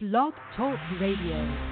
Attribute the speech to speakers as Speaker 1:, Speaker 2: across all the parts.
Speaker 1: Blog Talk Radio.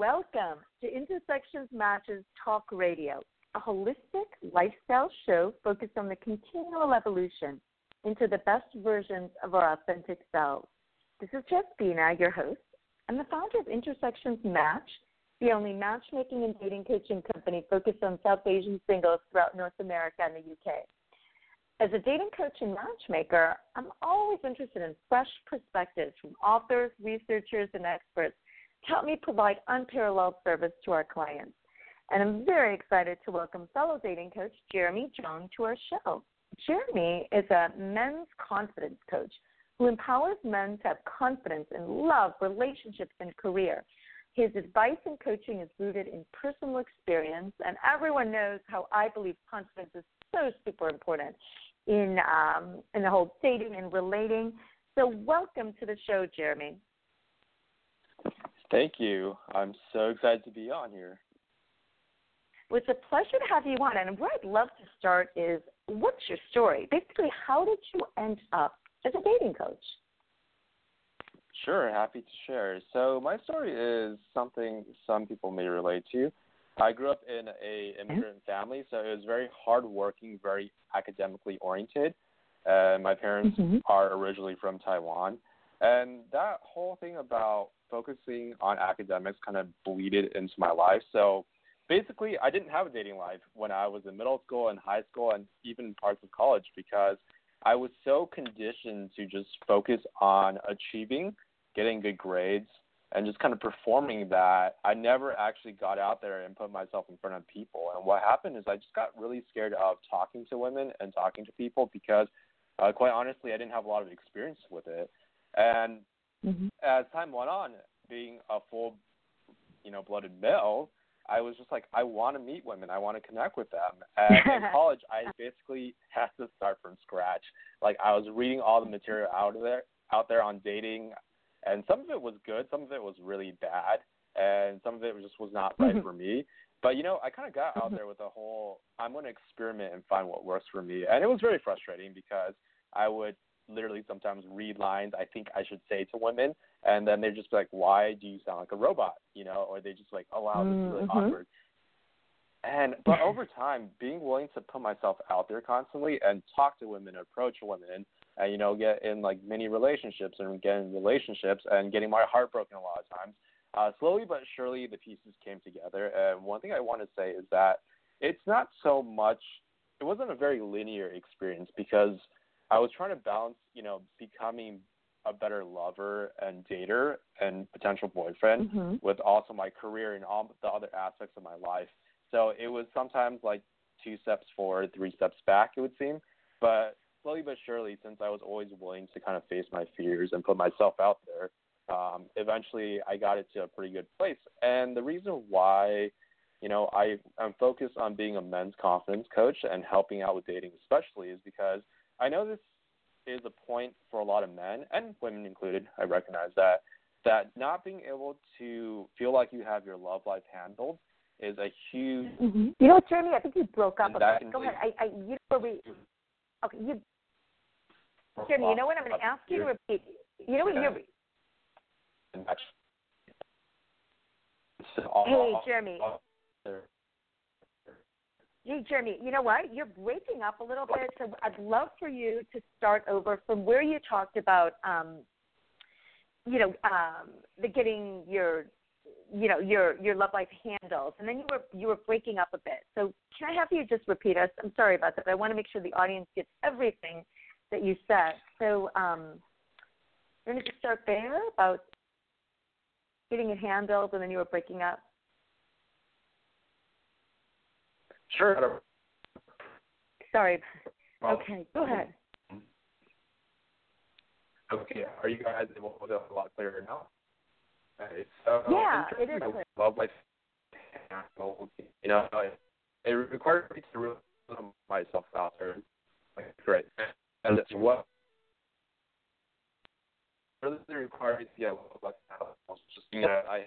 Speaker 2: Welcome to Intersections Matches Talk Radio, a holistic lifestyle show focused on the continual evolution into the best versions of our authentic selves. This is Jess your host. I'm the founder of Intersections Match, the only matchmaking and dating coaching company focused on South Asian singles throughout North America and the UK. As a dating coach and matchmaker, I'm always interested in fresh perspectives from authors, researchers, and experts help me provide unparalleled service to our clients. And I'm very excited to welcome fellow dating coach Jeremy Jong to our show. Jeremy is a men's confidence coach who empowers men to have confidence in love, relationships, and career. His advice and coaching is rooted in personal experience, and everyone knows how I believe confidence is so super important in um, in the whole dating and relating. So, welcome to the show, Jeremy.
Speaker 3: Thank you. I'm so excited to be on here.
Speaker 2: Well, it's a pleasure to have you on. And where I'd love to start is what's your story? Basically, how did you end up as a dating coach?
Speaker 3: Sure, happy to share. So, my story is something some people may relate to. I grew up in a immigrant family, so it was very hardworking, very academically oriented. Uh, my parents mm-hmm. are originally from Taiwan, and that whole thing about focusing on academics kind of bleeded into my life. So basically, I didn't have a dating life when I was in middle school and high school and even parts of college because I was so conditioned to just focus on achieving, getting good grades, and just kind of performing that, I never actually got out there and put myself in front of people. And what happened is I just got really scared of talking to women and talking to people because, uh, quite honestly, I didn't have a lot of experience with it. And mm-hmm. as time went on, being a full, you know, blooded male, I was just like, I want to meet women. I want to connect with them. And in college, I basically had to start from scratch. Like I was reading all the material out of there, out there on dating, and some of it was good, some of it was really bad, and some of it just was not right mm-hmm. for me. But you know, I kind of got out mm-hmm. there with a whole I'm going to experiment and find what works for me, and it was very frustrating because I would literally sometimes read lines I think I should say to women, and then they're just like, "Why do you sound like a robot?" You know, or they just like, "Oh wow, this is really mm-hmm. awkward." And but over time, being willing to put myself out there constantly and talk to women, approach women, and you know, get in like many relationships and get in relationships and getting my heart broken a lot of times. Uh, slowly but surely, the pieces came together. And one thing I want to say is that it's not so much. It wasn't a very linear experience because I was trying to balance, you know, becoming a better lover and dater and potential boyfriend mm-hmm. with also my career and all the other aspects of my life. So it was sometimes like two steps forward, three steps back, it would seem. But slowly but surely, since I was always willing to kind of face my fears and put myself out there, um, eventually I got it to a pretty good place. And the reason why, you know, I, I'm focused on being a men's confidence coach and helping out with dating, especially, is because – I know this is a point for a lot of men and women included. I recognize that that not being able to feel like you have your love life handled is a huge.
Speaker 2: Mm-hmm. You know, Jeremy, I think you broke up a bit. Go ahead. I, I, you know, where we. Okay, you. Jeremy, you know what? I'm going to ask you to repeat. You know what? You're. Hey, Jeremy. Hey, Jeremy, you know what? You're breaking up a little bit, so I'd love for you to start over from where you talked about, um, you know, um, the getting your, you know, your your love life handles, and then you were you were breaking up a bit. So can I have you just repeat us? I'm sorry about that, but I want to make sure the audience gets everything that you said. So, um, You want to just start there about getting it handled and then you were breaking up?
Speaker 3: Sure.
Speaker 2: Sorry. Okay, go ahead. Mm-hmm.
Speaker 3: Okay, are you guys able to hold up a lot clearer now? Okay, so
Speaker 2: Yeah, it is clear.
Speaker 3: Love life, you know, it- requires me to really myself out there. Like, great, and it's what really requires yeah, love life. Just you know, I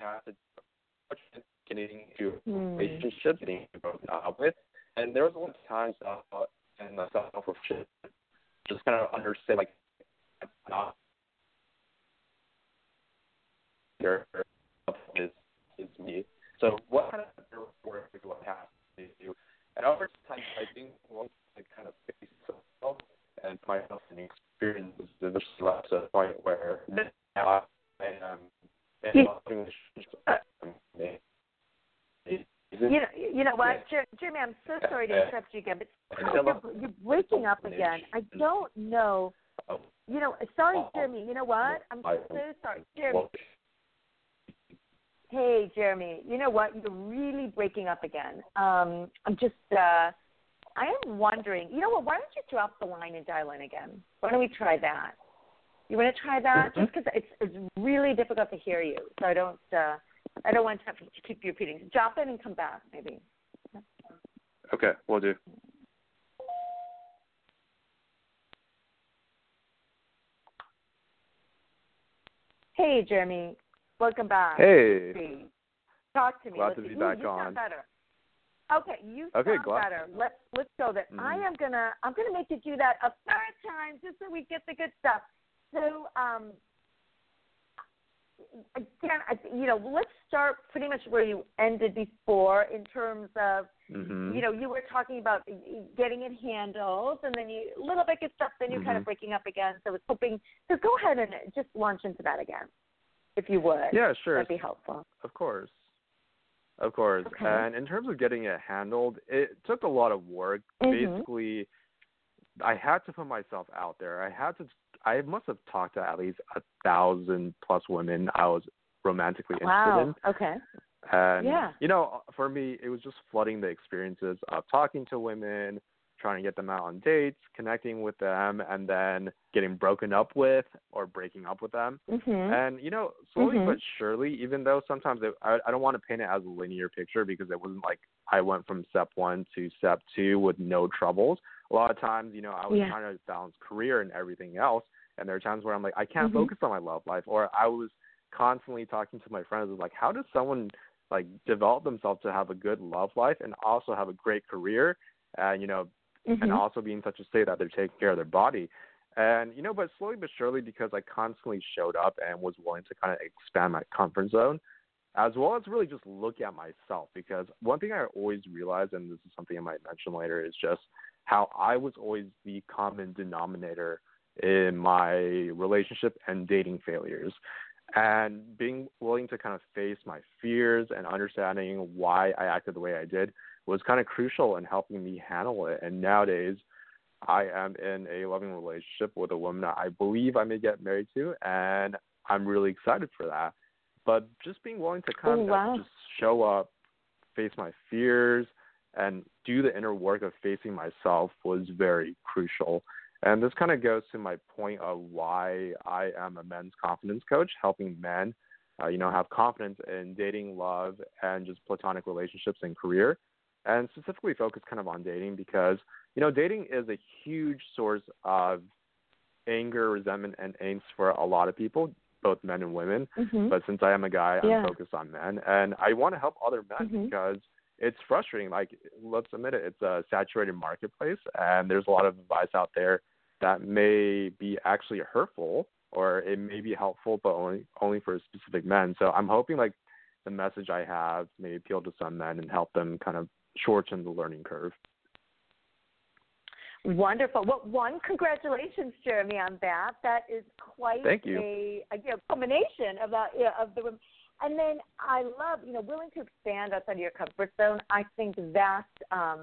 Speaker 3: have to getting into
Speaker 2: Hmm.
Speaker 3: relationship, getting broken up with. And there was a lot of times uh, in the self reflection, just kind of understand like not there is is me. So what kind of work do I have to do? And over time, I think once I kind of face myself and myself in experiences, there's less to the point where now I am
Speaker 2: You-
Speaker 3: relationship.
Speaker 2: You know, you know what, Jer- Jeremy? I'm so sorry to interrupt you again, but you're, you're breaking up again. I don't know. You know, sorry, Jeremy. You know what? I'm so sorry, Jeremy. Hey, Jeremy. You know what? You're really breaking up again. Um, I'm just. uh I am wondering. You know what? Why don't you drop the line and dial in again? Why don't we try that? You want to try that? Just because it's it's really difficult to hear you, so I don't. uh I don't want to have to keep you repeating. Drop in and come back, maybe.
Speaker 3: Okay, we'll do.
Speaker 2: Hey, Jeremy. Welcome back.
Speaker 3: Hey.
Speaker 2: See. Talk to me.
Speaker 3: Glad
Speaker 2: let's
Speaker 3: to
Speaker 2: see.
Speaker 3: be
Speaker 2: Ooh,
Speaker 3: back
Speaker 2: you sound
Speaker 3: on.
Speaker 2: better. Okay, you
Speaker 3: Okay,
Speaker 2: sound
Speaker 3: glad-
Speaker 2: better. Let's let's go there. I
Speaker 3: Mhm.
Speaker 2: am gonna I'm gonna make you do that a third time just so we get the good stuff. So um again, I, you know, let's start pretty much where you ended before in terms of
Speaker 3: Mhm.
Speaker 2: you know, you were talking about getting it handled, and then you a little bit good stuff, then you're kind of
Speaker 3: Mhm.
Speaker 2: breaking up again. So I was hoping, so go ahead and just launch into that again, if you would.
Speaker 3: Yeah, sure.
Speaker 2: That'd be helpful.
Speaker 3: Of course. Of course.
Speaker 2: Okay.
Speaker 3: And in terms of getting it handled, it took a lot of work.
Speaker 2: Mhm.
Speaker 3: Basically, I had to put myself out there. I had to. I must have talked to at least a thousand plus women I was romantically
Speaker 2: Wow.
Speaker 3: interested in.
Speaker 2: Okay.
Speaker 3: And
Speaker 2: Yeah.
Speaker 3: you know, for me, it was just flooding the experiences of talking to women, trying to get them out on dates, connecting with them, and then getting broken up with or breaking up with them.
Speaker 2: Mhm.
Speaker 3: And you know, slowly
Speaker 2: Mhm.
Speaker 3: but surely, even though sometimes it, I, I don't want to paint it as a linear picture because it wasn't like I went from step one to step two with no troubles. A lot of times, you know, I was
Speaker 2: Yeah.
Speaker 3: trying to balance career and everything else, and there are times where I'm like, I can't
Speaker 2: Mhm.
Speaker 3: focus on my love life, or I was constantly talking to my friends, like, how does someone like develop themselves to have a good love life and also have a great career, and you know, and
Speaker 2: Mhm.
Speaker 3: also be in such a state that they're taking care of their body. And you know, but slowly but surely, because I constantly showed up and was willing to kind of expand my comfort zone, as well as really just look at myself. Because one thing I always realized, and this is something I might mention later, is just how I was always the common denominator in my relationship and dating failures. And being willing to kind of face my fears and understanding why I acted the way I did was kind of crucial in helping me handle it. And nowadays, I am in a loving relationship with a woman that I believe I may get married to, and I'm really excited for that. But just being willing to kind
Speaker 2: Oh,
Speaker 3: of
Speaker 2: wow.
Speaker 3: just show up, face my fears, and do the inner work of facing myself was very crucial. And this kind of goes to my point of why I am a men's confidence coach, helping men, uh, you know, have confidence in dating, love, and just platonic relationships and career, and specifically focus kind of on dating because you know dating is a huge source of anger, resentment, and angst for a lot of people, both men and women.
Speaker 2: Mhm.
Speaker 3: But since I am a guy,
Speaker 2: Yeah.
Speaker 3: I'm focused on men, and I want to help other men
Speaker 2: Mhm.
Speaker 3: because it's frustrating. Like, let's admit it, it's a saturated marketplace, and there's a lot of advice out there that may be actually hurtful, or it may be helpful, but only only for specific men. So I'm hoping like the message I have may appeal to some men and help them kind of shorten the learning curve.
Speaker 2: Wonderful. Well, one, congratulations, Jeremy, on that. That is quite
Speaker 3: Thank you.
Speaker 2: a, a you know, combination of that of the. And then I love, you know, willing to expand outside of your comfort zone. I think that's, um,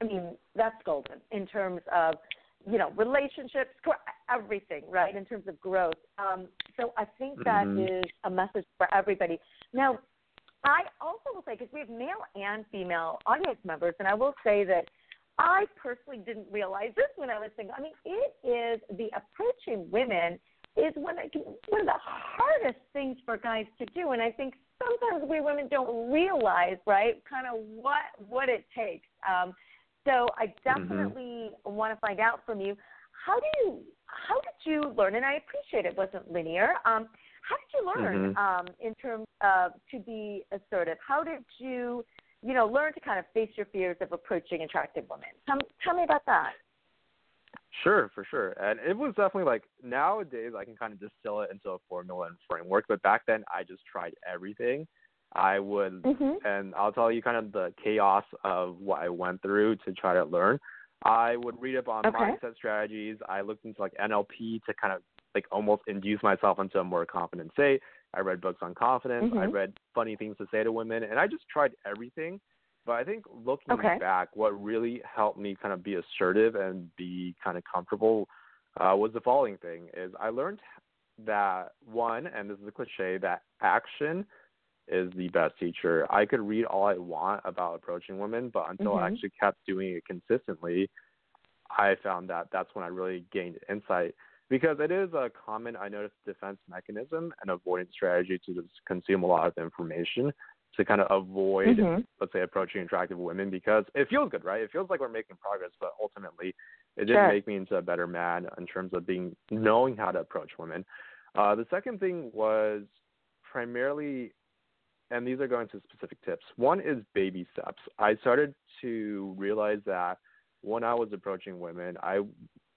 Speaker 2: I mean, that's golden in terms of you know, relationships, everything, right, in terms of growth. Um, so I think that
Speaker 3: Mhm.
Speaker 2: is a message for everybody. Now, I also will say, because we have male and female audience members, and I will say that I personally didn't realize this when I was single. I mean, it is the approaching women is one of, one of the hardest things for guys to do, and I think sometimes we women don't realize, right, kind of what what it takes. Um, so I definitely want to find out from you how do you how did you learn? And I appreciate it wasn't linear. Um, how did you learn
Speaker 3: Mhm.
Speaker 2: um, in terms of to be assertive? How did you you know learn to kind of face your fears of approaching attractive women? Tell, tell me about that.
Speaker 3: Sure, for sure. And it was definitely like nowadays I can kind of distill it into a formula and framework, but back then I just tried everything. I would
Speaker 2: Mm-hmm.
Speaker 3: and I'll tell you kind of the chaos of what I went through to try to learn. I would read up on
Speaker 2: Okay.
Speaker 3: mindset strategies. I looked into like NLP to kind of like almost induce myself into a more confident state. I read books on confidence. I
Speaker 2: Mhm.
Speaker 3: read funny things to say to women, and I just tried everything. But I think looking
Speaker 2: Okay.
Speaker 3: back, what really helped me kind of be assertive and be kind of comfortable uh, was the following thing: is I learned that one, and this is a cliche, that action is the best teacher. I could read all I want about approaching women, but until I
Speaker 2: Mhm.
Speaker 3: actually kept doing it consistently, I found that that's when I really gained insight. Because it is a common, I noticed, defense mechanism and avoidance strategy to just consume a lot of information to kind of avoid,
Speaker 2: Mhm.
Speaker 3: let's say, approaching attractive women because it feels good, right? It feels like we're making progress, but ultimately, it didn't
Speaker 2: Sure.
Speaker 3: make me into a better man in terms of being knowing how to approach women. Uh, the second thing was primarily, and these are going to specific tips. One is baby steps. I started to realize that when I was approaching women, I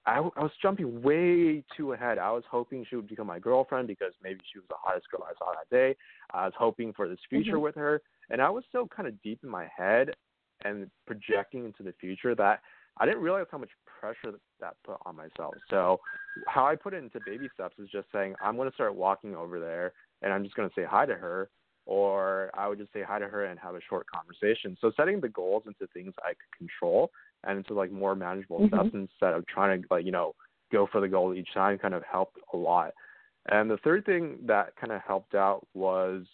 Speaker 3: I, I was jumping way too ahead. I was hoping she would become my girlfriend because maybe she was the hottest girl I saw that day. I was hoping for this future
Speaker 2: Mhm.
Speaker 3: with her, and I was so kind of deep in my head and projecting into the future that I didn't realize how much pressure that, that put on myself. So, how I put it into baby steps is just saying I'm going to start walking over there and I'm just going to say hi to her, or I would just say hi to her and have a short conversation. So, setting the goals into things I could control and into like more manageable
Speaker 2: Mhm.
Speaker 3: steps instead of trying to like you know go for the goal each time kind of helped a lot. And the third thing that kind of helped out was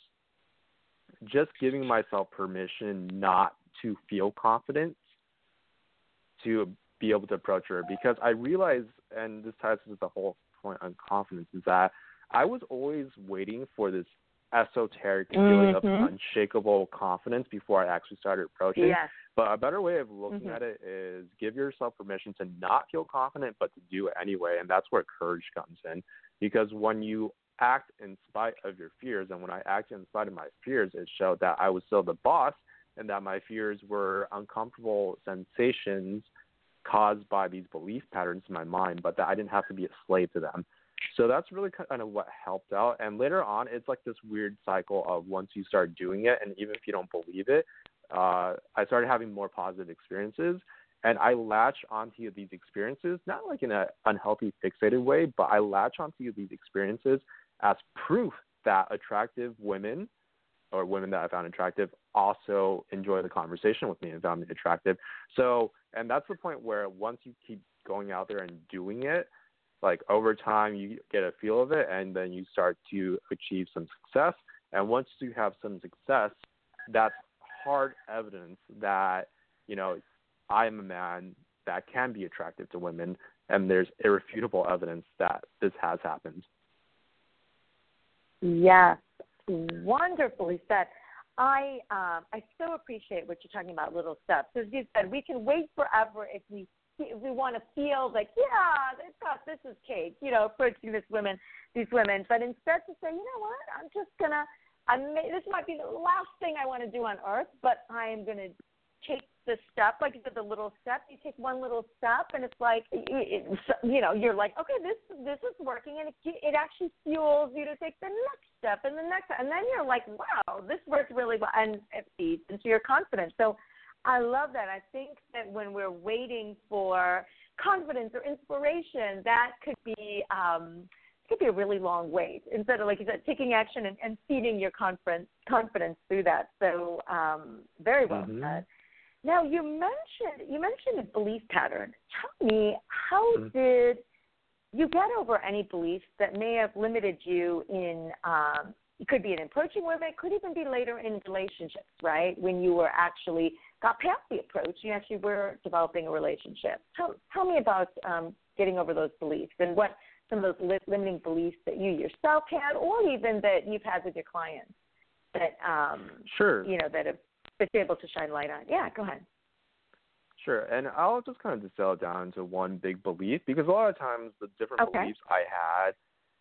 Speaker 3: just giving myself permission not to feel confident to be able to approach her because I realized, and this ties to the whole point on confidence, is that I was always waiting for this esoteric feeling of
Speaker 2: Mhm.
Speaker 3: unshakable confidence before I actually started approaching.
Speaker 2: Yes.
Speaker 3: But a better way of looking
Speaker 2: Mhm.
Speaker 3: at it is give yourself permission to not feel confident, but to do it anyway. And that's where courage comes in. Because when you act in spite of your fears, and when I acted in spite of my fears, it showed that I was still the boss and that my fears were uncomfortable sensations caused by these belief patterns in my mind, but that I didn't have to be a slave to them. So that's really kind of what helped out. And later on, it's like this weird cycle of once you start doing it, and even if you don't believe it, uh, I started having more positive experiences, and I latch onto these experiences not like in an unhealthy, fixated way, but I latch onto these experiences as proof that attractive women or women that I found attractive also enjoy the conversation with me and found me attractive. So, and that's the point where once you keep going out there and doing it, like over time you get a feel of it and then you start to achieve some success. And once you have some success, that's hard evidence that, you know, I'm a man that can be attractive to women and there's irrefutable evidence that this has happened.
Speaker 2: Yes, wonderfully said. I um, I so appreciate what you're talking about, little steps. As you said, we can wait forever if we we want to feel like, yeah, it's got this is Kate, you know, approaching this women, these women, but instead to say, you know what, I'm just gonna, I may, this might be the last thing I want to do on earth, but I am gonna take the step, like you said, the little step. You take one little step, and it's like, it, it, you know, you're like, okay, this this is working, and it it actually fuels you to take the next step and the next, and then you're like, wow, this worked really well, and it feeds into your confidence. So. I love that. I think that when we're waiting for confidence or inspiration, that could be um, could be a really long wait. Instead of like you said, taking action and, and feeding your confidence confidence through that. So um, very well
Speaker 3: Mhm.
Speaker 2: said. Now you mentioned you mentioned a belief pattern. Tell me, how
Speaker 3: Mhm.
Speaker 2: did you get over any beliefs that may have limited you in? Um, it could be in approaching women, it could even be later in relationships, right? When you were actually got past the approach, you actually were developing a relationship. Tell, tell me about um, getting over those beliefs and what some of those li- limiting beliefs that you yourself had, or even that you've had with your clients that um,
Speaker 3: Sure.
Speaker 2: you know that have been able to shine light on. Yeah, go ahead.
Speaker 3: Sure, and I'll just kind of distill it down to one big belief because a lot of times the different
Speaker 2: Okay.
Speaker 3: beliefs I had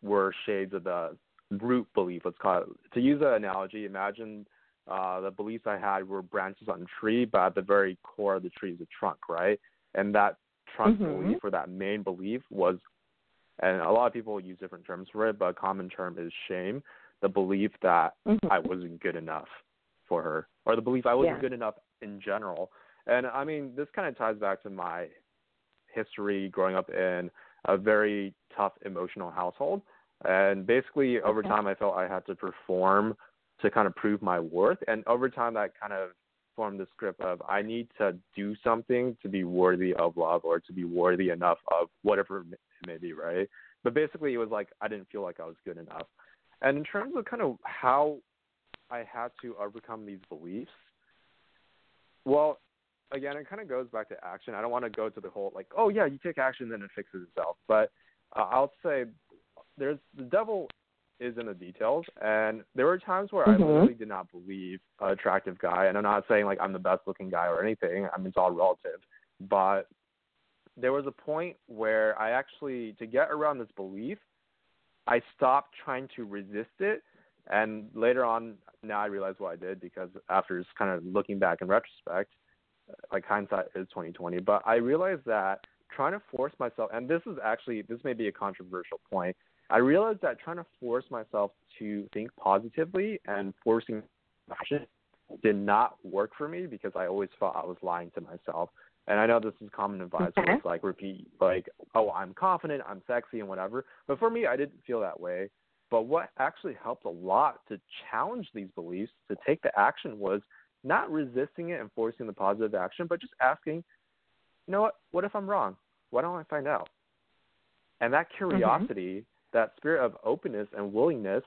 Speaker 3: were shades of the root belief. Let's call it. To use an analogy, imagine uh, the beliefs I had were branches on a tree, but at the very core of the tree is a trunk, right? And that trunk
Speaker 2: Mhm.
Speaker 3: belief or that main belief was, and a lot of people use different terms for it, but a common term is shame. The belief that
Speaker 2: Mhm.
Speaker 3: I wasn't good enough for her, or the belief I wasn't
Speaker 2: Yeah.
Speaker 3: good enough in general. And I mean, this kind of ties back to my history growing up in a very tough emotional household. And basically, over
Speaker 2: Okay.
Speaker 3: time, I felt I had to perform to kind of prove my worth. And over time, that kind of formed the script of I need to do something to be worthy of love or to be worthy enough of whatever it may be, right? But basically, it was like I didn't feel like I was good enough. And in terms of kind of how I had to overcome these beliefs, well, again, it kind of goes back to action. I don't want to go to the whole like, oh yeah, you take action, then it fixes itself. But uh, I'll say there's the devil is in the details, and there were times where I
Speaker 2: Mhm.
Speaker 3: literally did not believe an attractive guy, and I'm not saying like I'm the best looking guy or anything. I mean, it's all relative, but there was a point where I actually to get around this belief, I stopped trying to resist it, and later on, now I realize what I did because after just kind of looking back in retrospect, like hindsight is twenty twenty. But I realized that trying to force myself, and this is actually this may be a controversial point. I realized that trying to force myself to think positively and forcing action did not work for me because I always felt I was lying to myself. And I know this is common advice where
Speaker 2: Okay.
Speaker 3: it's like repeat like, oh, I'm confident, I'm sexy, and whatever. But for me, I didn't feel that way. But what actually helped a lot to challenge these beliefs, to take the action, was not resisting it and forcing the positive action, but just asking, you know what? What if I'm wrong? Why don't I find out? And that mm-hmm. curiosity, that spirit of openness and willingness,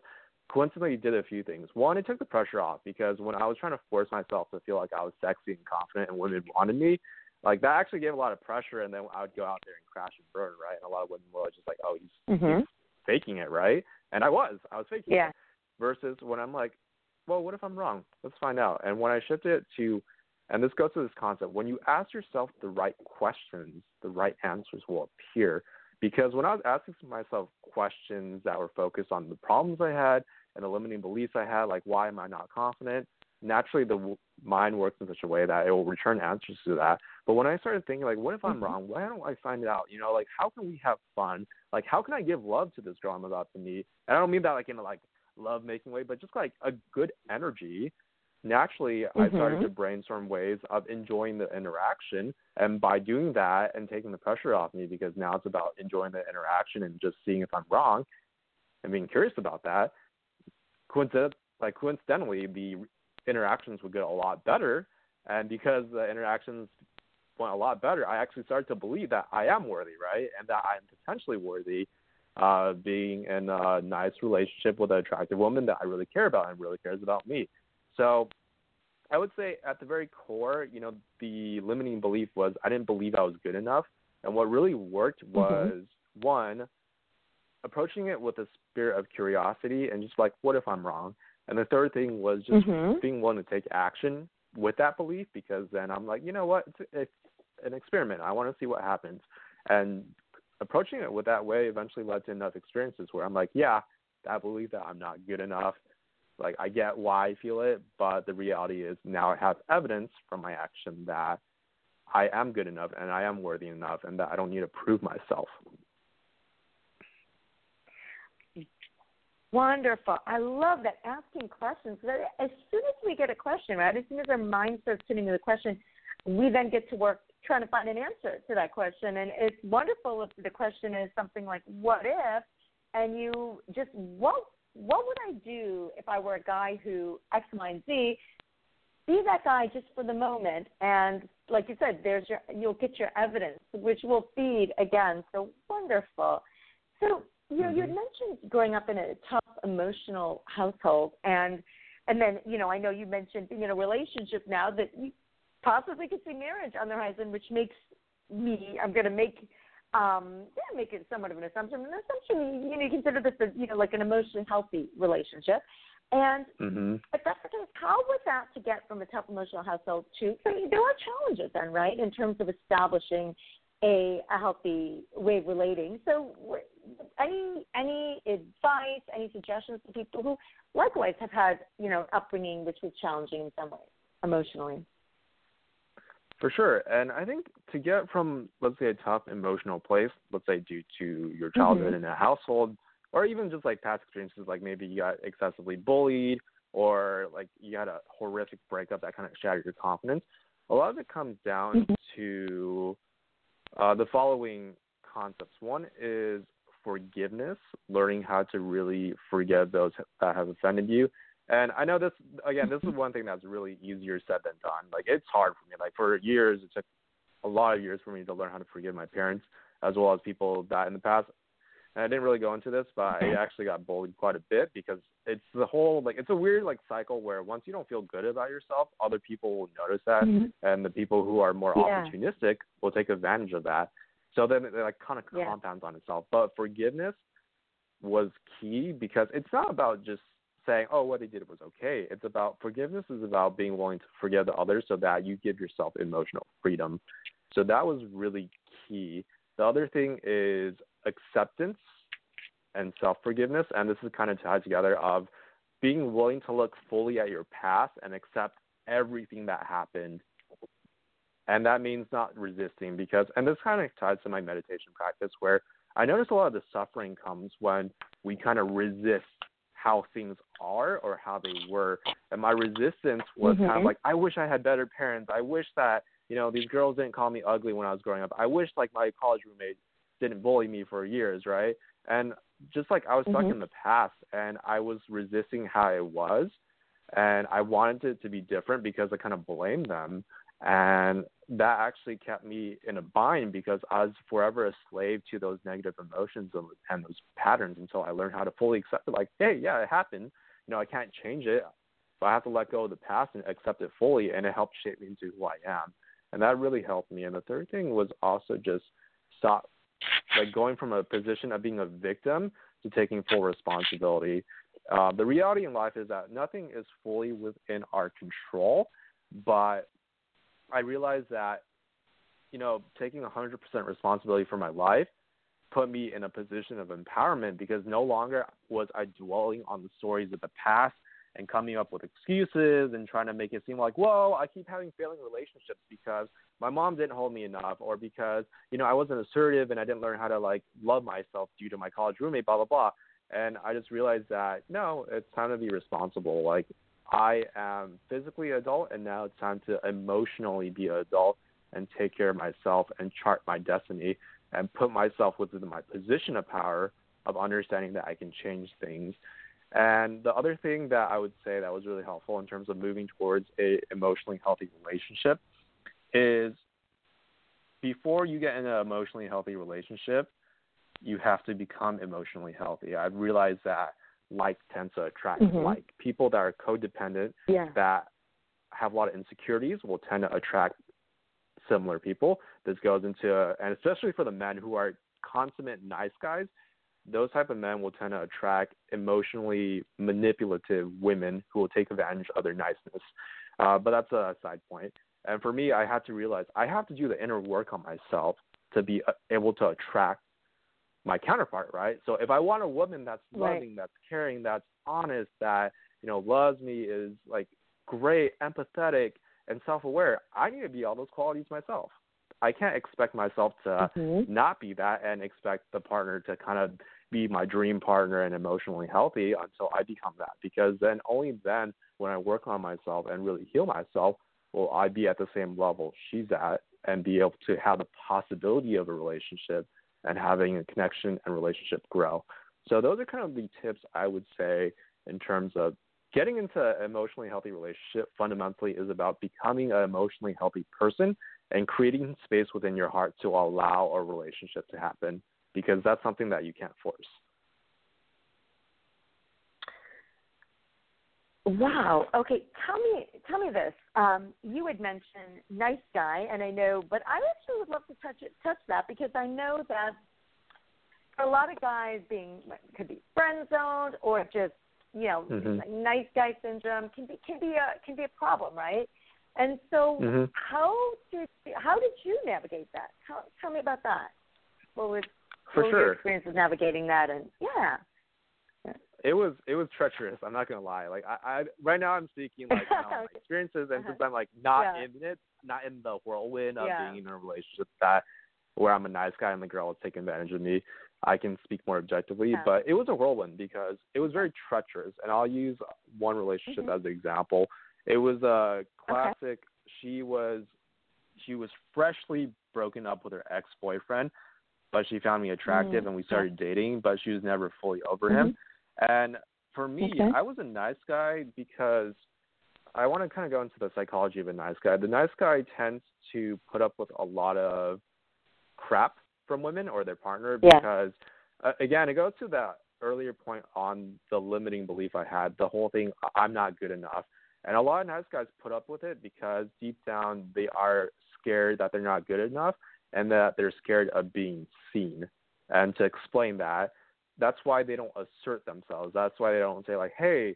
Speaker 3: coincidentally did a few things. One, it took the pressure off because when I was trying to force myself to feel like I was sexy and confident and women wanted me, like that actually gave a lot of pressure. And then I would go out there and crash and burn, right? And a lot of women were just like, oh, he's,
Speaker 2: Mhm.
Speaker 3: he's faking it, right? And I was, I was faking
Speaker 2: Yeah.
Speaker 3: it. Versus when I'm like, well, what if I'm wrong? Let's find out. And when I shifted it to, and this goes to this concept, when you ask yourself the right questions, the right answers will appear. Because when I was asking myself questions that were focused on the problems I had and the limiting beliefs I had, like why am I not confident, naturally the w- mind works in such a way that it will return answers to that. But when I started thinking, like, what if I'm
Speaker 2: Mhm.
Speaker 3: wrong? Why don't I find it out? You know, like, how can we have fun? Like, how can I give love to this I'm about to meet? And I don't mean that like in a like love making way, but just like a good energy. Naturally, I started
Speaker 2: Mhm.
Speaker 3: to brainstorm ways of enjoying the interaction, and by doing that and taking the pressure off me, because now it's about enjoying the interaction and just seeing if I'm wrong and being curious about that. Coincident, like coincidentally, the interactions would get a lot better, and because the interactions went a lot better, I actually started to believe that I am worthy, right, and that I am potentially worthy uh, being in a nice relationship with an attractive woman that I really care about and really cares about me. So I would say at the very core, you know, the limiting belief was I didn't believe I was good enough. And what really worked was one, approaching it with a spirit of curiosity and just like, what if I'm wrong? And the third thing was just
Speaker 2: Mhm.
Speaker 3: being willing to take action with that belief because then I'm like, you know what, it's, it's an experiment. I want to see what happens. And approaching it with that way eventually led to enough experiences where I'm like, yeah, I believe that I'm not good enough. Like I get why I feel it, but the reality is now I have evidence from my action that I am good enough and I am worthy enough and that I don't need to prove myself.
Speaker 2: Wonderful. I love that asking questions. As soon as we get a question, right, as soon as our mind starts tuning to the question, we then get to work trying to find an answer to that question. And it's wonderful if the question is something like, what if? And you just, what, what would I do if I were a guy who X, Y, and Z? be that guy just for the moment and like you said there's your you'll get your evidence which will feed again so wonderful so you know mm-hmm. you had mentioned growing up in a tough emotional household and and then you know i know you mentioned being in a relationship now that you possibly could see marriage on the horizon which makes me i'm going to make um yeah make it somewhat of an assumption an assumption you know you consider this as you know like an emotionally healthy relationship and
Speaker 3: mm-hmm.
Speaker 2: if that's the case, how was that to get from a tough emotional household to? So there are challenges then, right, in terms of establishing a, a healthy way of relating. So, any any advice, any suggestions to people who likewise have had you know upbringing which was challenging in some ways emotionally?
Speaker 3: For sure, and I think to get from let's say a tough emotional place, let's say due to your childhood mm-hmm. in a household or even just like past experiences, like maybe you got excessively bullied or like you had a horrific breakup that kind of shattered your confidence. A lot of it comes down mm-hmm. to uh, the following concepts. One is forgiveness, learning how to really forgive those that have offended you. And I know this again. This is mm-hmm. one thing that's really easier said than done. Like it's hard for me. Like for years, it took a lot of years for me to learn how to forgive my parents, as well as people that in the past and I didn't really go into this, but I actually got bullied quite a bit because it's the whole like it's a weird like cycle where once you don't feel good about yourself, other people will notice that,
Speaker 2: mm-hmm.
Speaker 3: and the people who are more
Speaker 2: yeah.
Speaker 3: opportunistic will take advantage of that. So then it like kind of
Speaker 2: yeah.
Speaker 3: compounds on itself. But forgiveness was key because it's not about just saying, "Oh, what they did was okay." It's about forgiveness is about being willing to forgive the others so that you give yourself emotional freedom. So that was really key. The other thing is acceptance and self forgiveness, and this is kind of tied together of being willing to look fully at your past and accept everything that happened. And that means not resisting because, and this kind of ties to my meditation practice where I notice a lot of the suffering comes when we kind of resist how things are or how they were. And my resistance was
Speaker 2: mm-hmm.
Speaker 3: kind of like, I wish I had better parents. I wish that, you know, these girls didn't call me ugly when I was growing up. I wish like my college roommate didn't bully me for years, right? And just like I was stuck
Speaker 2: mm-hmm.
Speaker 3: in the past and I was resisting how it was and I wanted it to be different because I kind of blamed them. And that actually kept me in a bind because I was forever a slave to those negative emotions and those patterns until I learned how to fully accept it. Like, hey, yeah, it happened. You know, I can't change it, but I have to let go of the past and accept it fully. And it helped shape me into who I am. And that really helped me. And the third thing was also just stop like going from a position of being a victim to taking full responsibility. Uh, the reality in life is that nothing is fully within our control, but I realized that, you know, taking 100% responsibility for my life put me in a position of empowerment because no longer was I dwelling on the stories of the past and coming up with excuses and trying to make it seem like, whoa, I keep having failing relationships because my mom didn't hold me enough or because, you know, I wasn't assertive and I didn't learn how to like love myself due to my college roommate, blah, blah, blah. And I just realized that no, it's time to be responsible. Like I am physically adult and now it's time to emotionally be an adult and take care of myself and chart my destiny and put myself within my position of power of understanding that I can change things and the other thing that I would say that was really helpful in terms of moving towards a emotionally healthy relationship is before you get in an emotionally healthy relationship, you have to become emotionally healthy. I've realized that like tends to attract
Speaker 2: mm-hmm.
Speaker 3: like. People that are codependent
Speaker 2: yeah.
Speaker 3: that have a lot of insecurities will tend to attract similar people. This goes into and especially for the men who are consummate nice guys, those type of men will tend to attract emotionally manipulative women who will take advantage of their niceness. Uh, but that's a side point. And for me, I had to realize I have to do the inner work on myself to be uh, able to attract my counterpart, right? So if I want a woman that's loving,
Speaker 2: right.
Speaker 3: that's caring, that's honest, that you know loves me, is like great, empathetic, and self-aware, I need to be all those qualities myself. I can't expect myself to
Speaker 2: mm-hmm.
Speaker 3: not be that and expect the partner to kind of be my dream partner and emotionally healthy until I become that. Because then only then, when I work on myself and really heal myself, will I be at the same level she's at and be able to have the possibility of a relationship and having a connection and relationship grow. So those are kind of the tips I would say in terms of getting into an emotionally healthy relationship fundamentally is about becoming an emotionally healthy person and creating space within your heart to allow a relationship to happen because that's something that you can't force.
Speaker 2: Wow. Okay. Tell me, tell me this. Um, you had mentioned nice guy, and I know, but I actually would love to touch it, touch that because I know that for a lot of guys, being could be friend zoned or just you know
Speaker 3: mm-hmm.
Speaker 2: like nice guy syndrome can be can be a can be a problem, right? And so,
Speaker 3: mm-hmm.
Speaker 2: how did how did you navigate that? Tell, tell me about that. What was
Speaker 3: for
Speaker 2: what
Speaker 3: sure.
Speaker 2: your experience of navigating that? And yeah.
Speaker 3: It was it was treacherous. I'm not gonna lie. Like I, I right now I'm speaking like you know, my experiences, and
Speaker 2: uh-huh.
Speaker 3: since I'm like not
Speaker 2: yeah.
Speaker 3: in it, not in the whirlwind of
Speaker 2: yeah.
Speaker 3: being in a relationship that where I'm a nice guy and the girl is taking advantage of me, I can speak more objectively.
Speaker 2: Yeah.
Speaker 3: But it was a whirlwind because it was very treacherous, and I'll use one relationship
Speaker 2: mm-hmm.
Speaker 3: as an example. It was a classic.
Speaker 2: Okay.
Speaker 3: She was she was freshly broken up with her ex boyfriend, but she found me attractive
Speaker 2: mm-hmm.
Speaker 3: and we started dating. But she was never fully over
Speaker 2: mm-hmm.
Speaker 3: him and for me,
Speaker 2: okay.
Speaker 3: I was a nice guy because I want to kind of go into the psychology of a nice guy. The nice guy tends to put up with a lot of crap from women or their partner
Speaker 2: yeah.
Speaker 3: because, uh, again, it goes to that earlier point on the limiting belief I had. The whole thing, I'm not good enough. And a lot of nice guys put up with it because deep down they are scared that they're not good enough and that they're scared of being seen. And to explain that, that's why they don't assert themselves. That's why they don't say like, "Hey,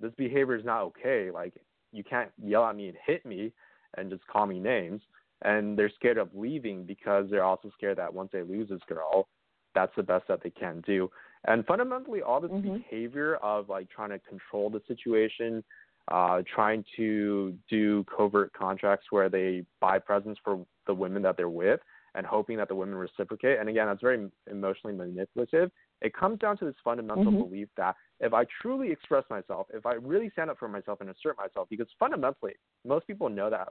Speaker 3: this behavior is not okay. Like, you can't yell at me and hit me and just call me names." And they're scared of leaving because they're also scared that once they lose this girl, that's the best that they can do. And fundamentally, all this
Speaker 2: mm-hmm.
Speaker 3: behavior of like trying to control the situation, uh, trying to do covert contracts where they buy presents for the women that they're with and hoping that the women reciprocate. And again, that's very emotionally manipulative it comes down to this fundamental
Speaker 2: mm-hmm.
Speaker 3: belief that if I truly express myself, if I really stand up for myself and assert myself, because fundamentally, most people know that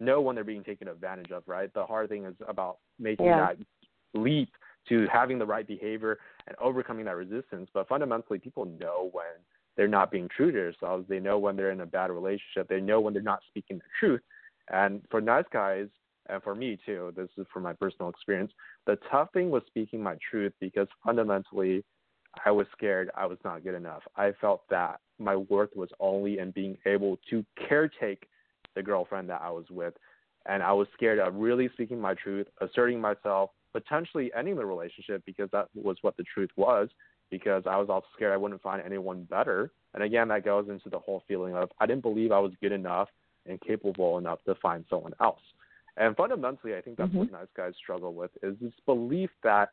Speaker 3: know when they're being taken advantage of, right? The hard thing is about making
Speaker 2: yeah.
Speaker 3: that leap to having the right behavior and overcoming that resistance. But fundamentally, people know when they're not being true to themselves. They know when they're in a bad relationship. They know when they're not speaking the truth. And for nice guys, and for me too, this is from my personal experience, the tough thing was speaking my truth because fundamentally I was scared I was not good enough. I felt that my worth was only in being able to caretake the girlfriend that I was with. And I was scared of really speaking my truth, asserting myself, potentially ending the relationship because that was what the truth was, because I was also scared I wouldn't find anyone better. And again, that goes into the whole feeling of I didn't believe I was good enough and capable enough to find someone else. And fundamentally, I think that's
Speaker 2: mm-hmm.
Speaker 3: what nice guys struggle with is this belief that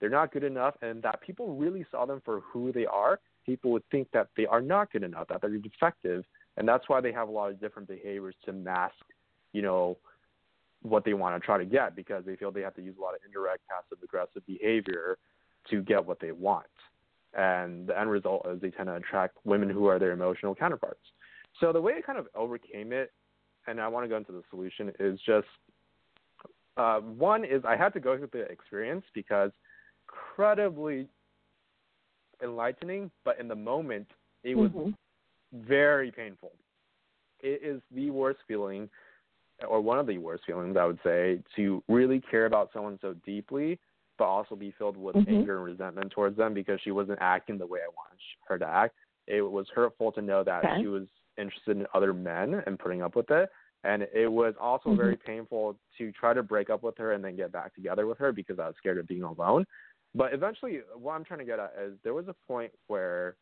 Speaker 3: they're not good enough and that people really saw them for who they are. People would think that they are not good enough, that they're defective, and that's why they have a lot of different behaviors to mask, you know, what they want to try to get because they feel they have to use a lot of indirect, passive aggressive behavior to get what they want. And the end result is they tend to attract women who are their emotional counterparts. So the way I kind of overcame it, and I want to go into the solution, is just uh, one is I had to go through the experience because incredibly enlightening, but in the moment it was
Speaker 2: mm-hmm.
Speaker 3: very painful. It is the worst feeling, or one of the worst feelings, I would say, to really care about someone so deeply, but also be filled with
Speaker 2: mm-hmm.
Speaker 3: anger and resentment towards them because she wasn't acting the way I wanted her to act. It was hurtful to know that
Speaker 2: okay.
Speaker 3: she was interested in other men and putting up with it. And it was also
Speaker 2: mm-hmm.
Speaker 3: very painful to try to break up with her and then get back together with her because I was scared of being alone. But eventually, what I'm trying to get at is there was a point where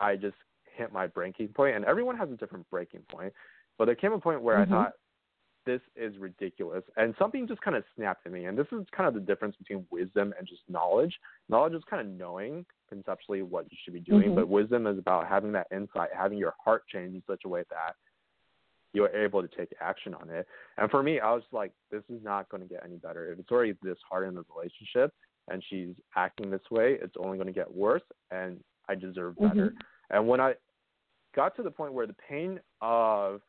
Speaker 3: I just hit my breaking point, and everyone has a different breaking point. But there came a point where
Speaker 2: mm-hmm.
Speaker 3: I thought, this is ridiculous. And something just kind of snapped at me. And this is kind of the difference between wisdom and just knowledge. Knowledge is kind of knowing conceptually what you should be doing,
Speaker 2: mm-hmm.
Speaker 3: but wisdom is about having that insight, having your heart change in such a way that you're able to take action on it. And for me, I was like, this is not going to get any better. If it's already this hard in the relationship and she's acting this way, it's only going to get worse and I deserve better.
Speaker 2: Mm-hmm.
Speaker 3: And when I got to the point where the pain of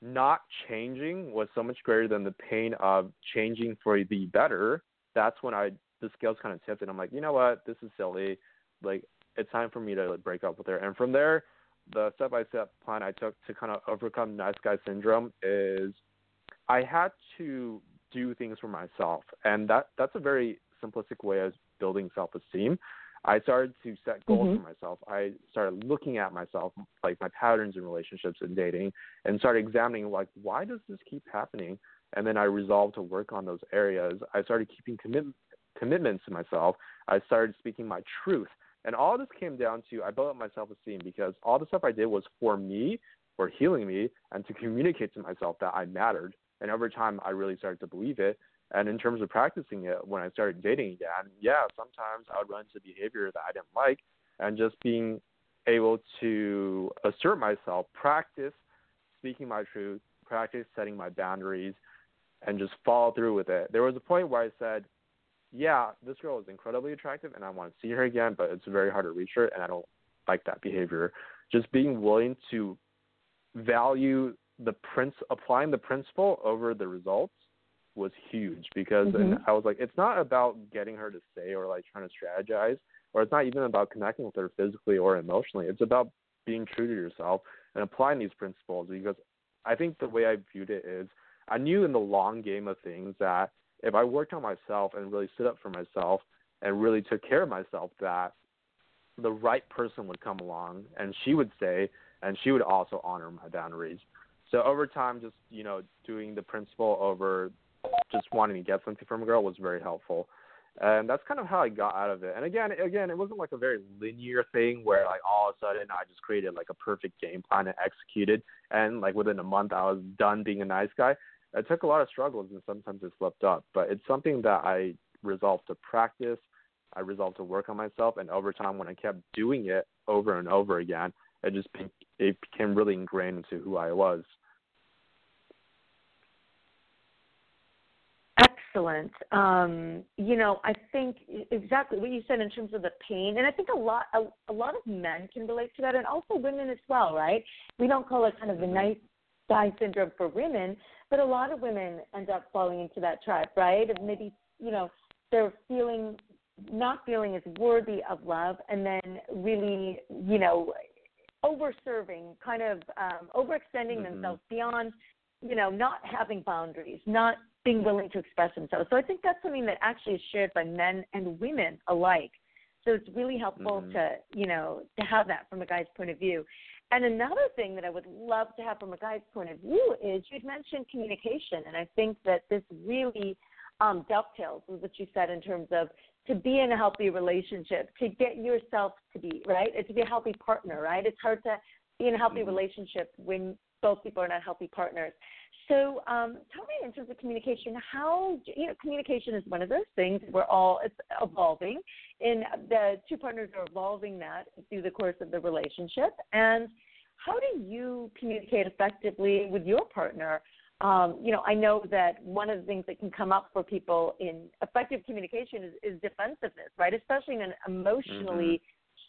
Speaker 3: not changing was so much greater than the pain of changing for the better, that's when I the scales kind of tipped and I'm like, you know what, this is silly. Like it's time for me to like, break up with her. And from there, the step by step plan I took to kind of overcome nice guy syndrome is I had to do things for myself, and that that's a very simplistic way of building self esteem. I started to set goals
Speaker 2: mm-hmm.
Speaker 3: for myself. I started looking at myself, like my patterns in relationships and dating, and started examining like why does this keep happening? And then I resolved to work on those areas. I started keeping commit- commitments to myself. I started speaking my truth. And all this came down to I built up my self esteem because all the stuff I did was for me, for healing me, and to communicate to myself that I mattered. And over time, I really started to believe it. And in terms of practicing it, when I started dating again, yeah, sometimes I would run into behavior that I didn't like, and just being able to assert myself, practice speaking my truth, practice setting my boundaries, and just follow through with it. There was a point where I said, yeah, this girl is incredibly attractive and I want to see her again, but it's very hard to reach her and I don't like that behavior. Just being willing to value the prince applying the principle over the results was huge because
Speaker 2: mm-hmm.
Speaker 3: and I was like, it's not about getting her to say or like trying to strategize, or it's not even about connecting with her physically or emotionally. It's about being true to yourself and applying these principles because I think the way I viewed it is I knew in the long game of things that if I worked on myself and really stood up for myself and really took care of myself that the right person would come along and she would say and she would also honor my boundaries. So over time, just you know, doing the principle over just wanting to get something from a girl was very helpful, and that's kind of how I got out of it. And again, again, it wasn't like a very linear thing where like all of a sudden I just created like a perfect game plan and executed, and like within a month I was done being a nice guy. It took a lot of struggles and sometimes it slipped up, but it's something that I resolved to practice. I resolved to work on myself, and over time, when I kept doing it over and over again, it just be, it became really ingrained into who I was.
Speaker 2: Excellent. Um, you know, I think exactly what you said in terms of the pain, and I think a lot a, a lot of men can relate to that, and also women as well, right? We don't call it kind of the mm-hmm. nice guy syndrome for women, but a lot of women end up falling into that trap, right? Of maybe you know they're feeling not feeling as worthy of love, and then really you know over serving, kind of um, overextending mm-hmm. themselves beyond, you know, not having boundaries, not being willing to express themselves. So I think that's something that actually is shared by men and women alike. So it's really helpful mm-hmm. to, you know, to have that from a guy's point of view. And another thing that I would love to have from a guy's point of view is you'd mentioned communication, and I think that this really um, dovetails with what you said in terms of to be in a healthy relationship, to get yourself to be right, to be a healthy partner, right? It's hard to be in a healthy mm-hmm. relationship when both people are not healthy partners. So, um, tell me in terms of communication, how you know communication is one of those things we're all it's evolving, and the two partners are evolving that through the course of the relationship. And how do you communicate effectively with your partner? um, you know, I know that one of the things that can come up for people in effective communication is, is defensiveness, right? Especially in an emotionally,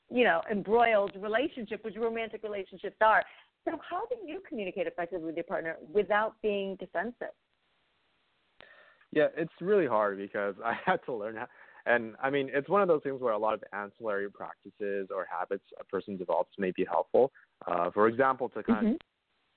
Speaker 2: mm-hmm. you know, embroiled relationship, which romantic relationships are. So, how do you communicate effectively with your partner without being defensive?
Speaker 3: Yeah, it's really hard because I had to learn how. And I mean, it's one of those things where a lot of ancillary practices or habits a person develops may be helpful. Uh, for example, to kind mm-hmm. of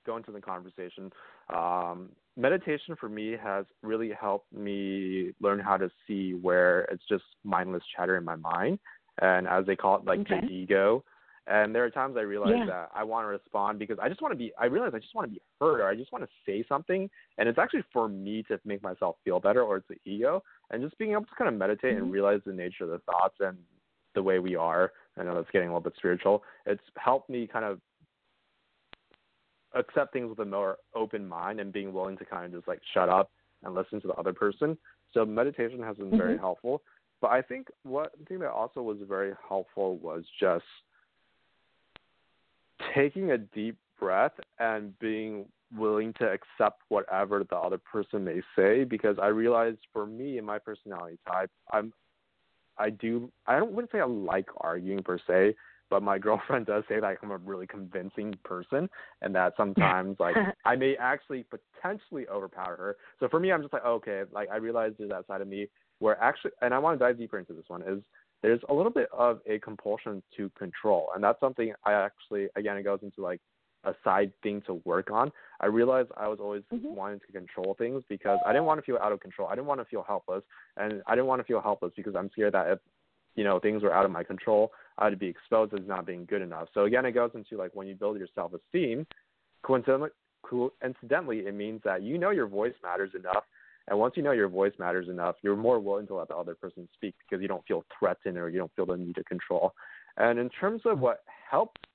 Speaker 3: go into the conversation. Um, meditation for me has really helped me learn how to see where it's just mindless chatter in my mind, and as they call it, like okay. the ego. And there are times I realize yeah. that I want to respond because I just want to be. I realize I just want to be heard, or I just want to say something, and it's actually for me to make myself feel better, or it's the ego. And just being able to kind of meditate mm-hmm. and realize the nature of the thoughts and the way we are. I know that's getting a little bit spiritual. It's helped me kind of accept things with a more open mind and being willing to kind of just like shut up and listen to the other person. So meditation has been mm-hmm. very helpful. But I think what thing that also was very helpful was just taking a deep breath and being willing to accept whatever the other person may say because I realized for me and my personality type, I'm I do I don't wouldn't say I like arguing per se, but my girlfriend does say like I'm a really convincing person and that sometimes like I may actually potentially overpower her. So for me I'm just like okay, like I realize there's that side of me where actually, and I want to dive deeper into this one, is there's a little bit of a compulsion to control. And that's something I actually, again, it goes into like a side thing to work on. I realized I was always mm-hmm. wanting to control things because I didn't want to feel out of control. I didn't want to feel helpless. And I didn't want to feel helpless because I'm scared that if, you know, things were out of my control, I'd be exposed as not being good enough. So again, it goes into like when you build your self esteem, coincidentally, coincidentally, it means that you know your voice matters enough. And once you know your voice matters enough, you're more willing to let the other person speak because you don't feel threatened or you don't feel the need to control. And in terms of what helped,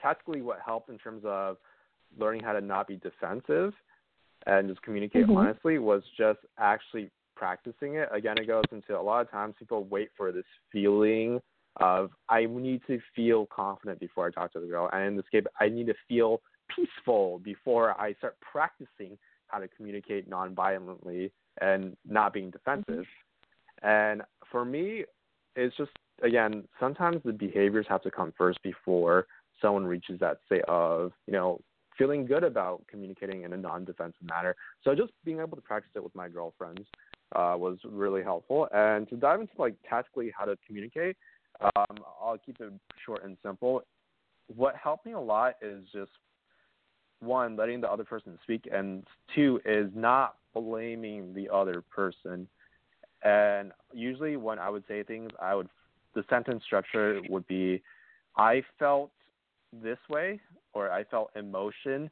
Speaker 3: tactically, what helped in terms of learning how to not be defensive and just communicate mm-hmm. honestly was just actually practicing it. Again, it goes into a lot of times people wait for this feeling of I need to feel confident before I talk to the girl. And in this case, I need to feel peaceful before I start practicing how to communicate nonviolently and not being defensive. Mm-hmm. And for me, it's just again, sometimes the behaviors have to come first before someone reaches that state of, you know, feeling good about communicating in a non-defensive manner. So just being able to practice it with my girlfriends uh, was really helpful. And to dive into like tactically how to communicate, um, I'll keep it short and simple. What helped me a lot is just one, letting the other person speak, and two is not blaming the other person. And usually, when I would say things, I would the sentence structure would be, "I felt this way," or "I felt emotion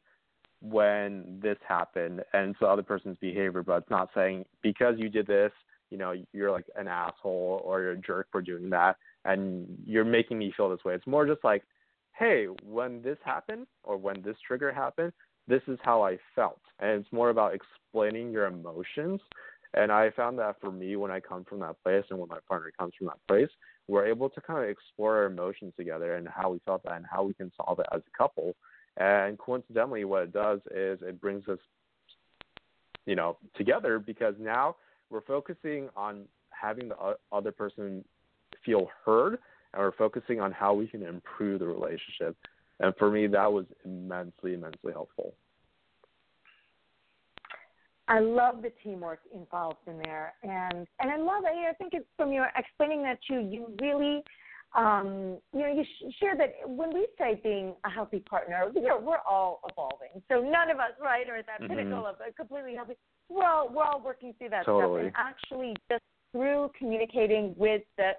Speaker 3: when this happened," and it's the other person's behavior. But it's not saying because you did this, you know, you're like an asshole or you're a jerk for doing that, and you're making me feel this way. It's more just like, hey, when this happened or when this trigger happened, this is how I felt. And it's more about explaining your emotions. And I found that for me, when I come from that place and when my partner comes from that place, we're able to kind of explore our emotions together and how we felt that and how we can solve it as a couple. And coincidentally, what it does is it brings us, you know, together because now we're focusing on having the other person feel heard we're focusing on how we can improve the relationship. And for me, that was immensely, immensely helpful.
Speaker 2: I love the teamwork involved in there, and and I love it. I think it's from your explaining that too. You really, um, you know, you share that when we say being a healthy partner, you know, we're all evolving. So none of us, right, are at that mm-hmm. pinnacle of a completely healthy. We're all we're all working through that
Speaker 3: totally.
Speaker 2: stuff, and actually just through communicating with the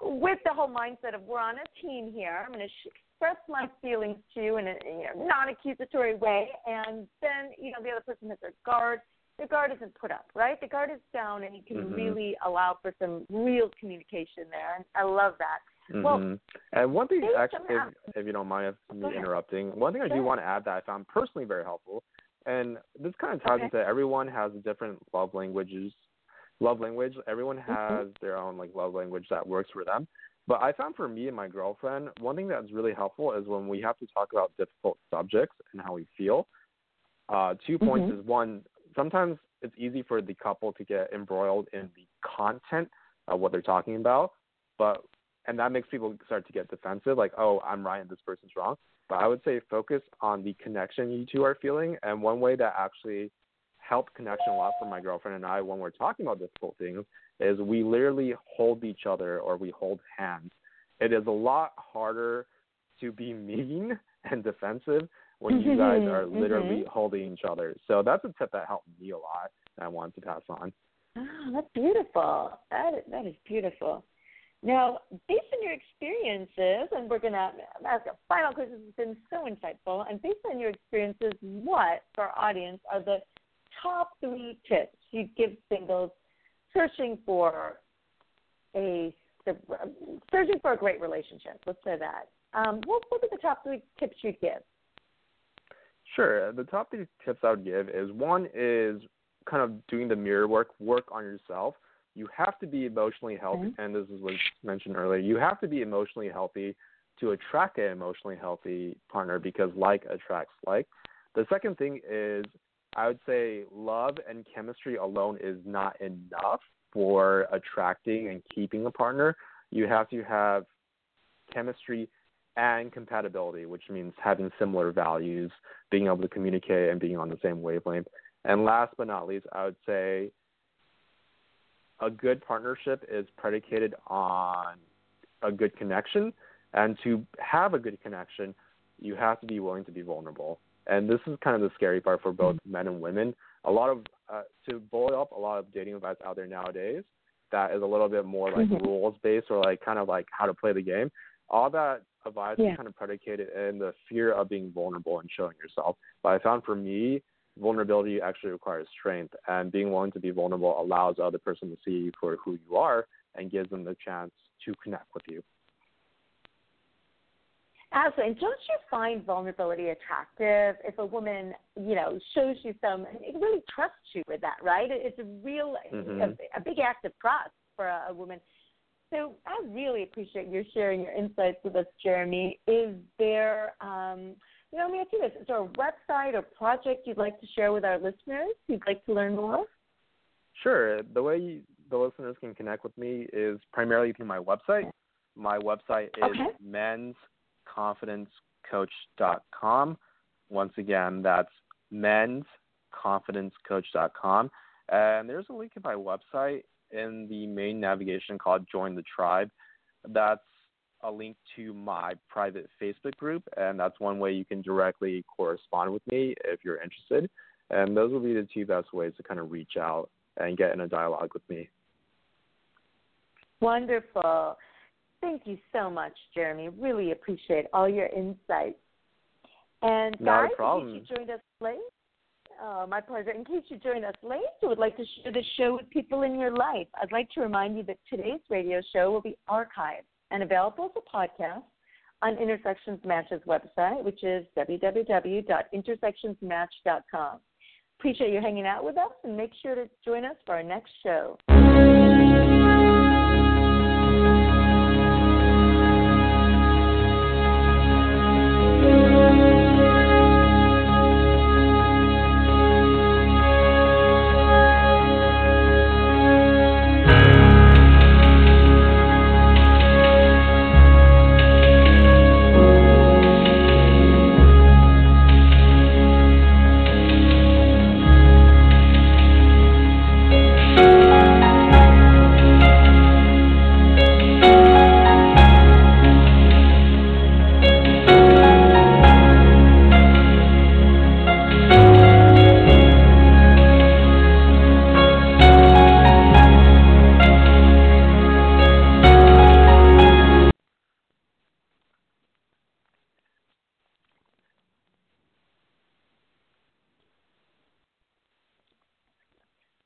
Speaker 2: with the whole mindset of we're on a team here. I'm going to express my feelings to you in a you know, non-accusatory way, and then you know the other person has their guard. The guard isn't put up, right? The guard is down, and you can mm-hmm. really allow for some real communication there. And I love that.
Speaker 3: Mm-hmm. Well, and one thing, actually, if, if you don't mind me interrupting, one thing I do want to add that I found personally very helpful, and this kind of ties okay. into everyone has different love languages love language. Everyone mm-hmm. has their own like love language that works for them. But I found for me and my girlfriend, one thing that's really helpful is when we have to talk about difficult subjects and how we feel. Uh, 2 points mm-hmm. is one, sometimes it's easy for the couple to get embroiled in the content of what they're talking about, but and that makes people start to get defensive, like, oh, I'm right and this person's wrong. But I would say focus on the connection you two are feeling, and one way that actually helped connection a lot for my girlfriend and I when we're talking about difficult things is we literally hold each other or we hold hands. It is a lot harder to be mean and defensive when you guys are mm-hmm. literally mm-hmm. holding each other. So that's a tip that helped me a lot that I wanted to pass on.
Speaker 2: Oh, that's beautiful. That is, that is beautiful. Now, based on your experiences, and we're going to ask a final question. Has been so insightful. And based on your experiences, what for our audience are the top three tips you'd give singles searching for a searching for a great relationship? Let's say that. Um, what would be the top three tips you'd give?
Speaker 3: Sure. The top three tips I would give is one is kind of doing the mirror work, work on yourself. You have to be emotionally healthy, mm-hmm. and this is what mentioned earlier. You have to be emotionally healthy to attract an emotionally healthy partner because like attracts like. The second thing is I would say love and chemistry alone is not enough for attracting and keeping a partner. You have to have chemistry and compatibility, which means having similar values, being able to communicate, and being on the same wavelength. And last but not least, I would say a good partnership is predicated on a good connection, and to have a good connection, you have to be willing to be vulnerable. And this is kind of the scary part for both mm-hmm. men and women. A lot of uh, to boil up a lot of dating advice out there nowadays that is a little bit more like mm-hmm. rules based or like kind of like how to play the game. All that advice yeah. is kind of predicated in the fear of being vulnerable and showing yourself. But I found for me, vulnerability actually requires strength, and being willing to be vulnerable allows the other person to see you for who you are and gives them the chance to connect with you.
Speaker 2: Absolutely. And don't you find vulnerability attractive if a woman, you know, shows you some, it really trusts you with that, right? It's a real, mm-hmm. a, a, big act of trust for a, a woman. So I really appreciate your sharing your insights with us, Jeremy. Is there, um, you know, let me ask you this: Is there a website or project you'd like to share with our listeners? You'd like to learn more?
Speaker 3: Sure. The way you, the listeners can connect with me is primarily through my website. My website is okay. mensconfidencecoach.com. Once again, that's mensconfidencecoach.com. And there's a link in my website in the main navigation called Join the Tribe. That's a link to my private Facebook group, and that's one way you can directly correspond with me if you're interested. And those will be the two best ways to kind of reach out and get in a dialogue with me.
Speaker 2: Wonderful. Thank you so much, Jeremy. Really appreciate all your insights. And
Speaker 3: Not
Speaker 2: guys,
Speaker 3: a problem.
Speaker 2: you joined us late, uh, my pleasure. In case you joined us late or would like to share the show with people in your life, I'd like to remind you that today's radio show will be archived and available as a podcast on Intersections Match's website, which is www.intersectionsmatch.com. Appreciate you hanging out with us and make sure to join us for our next show.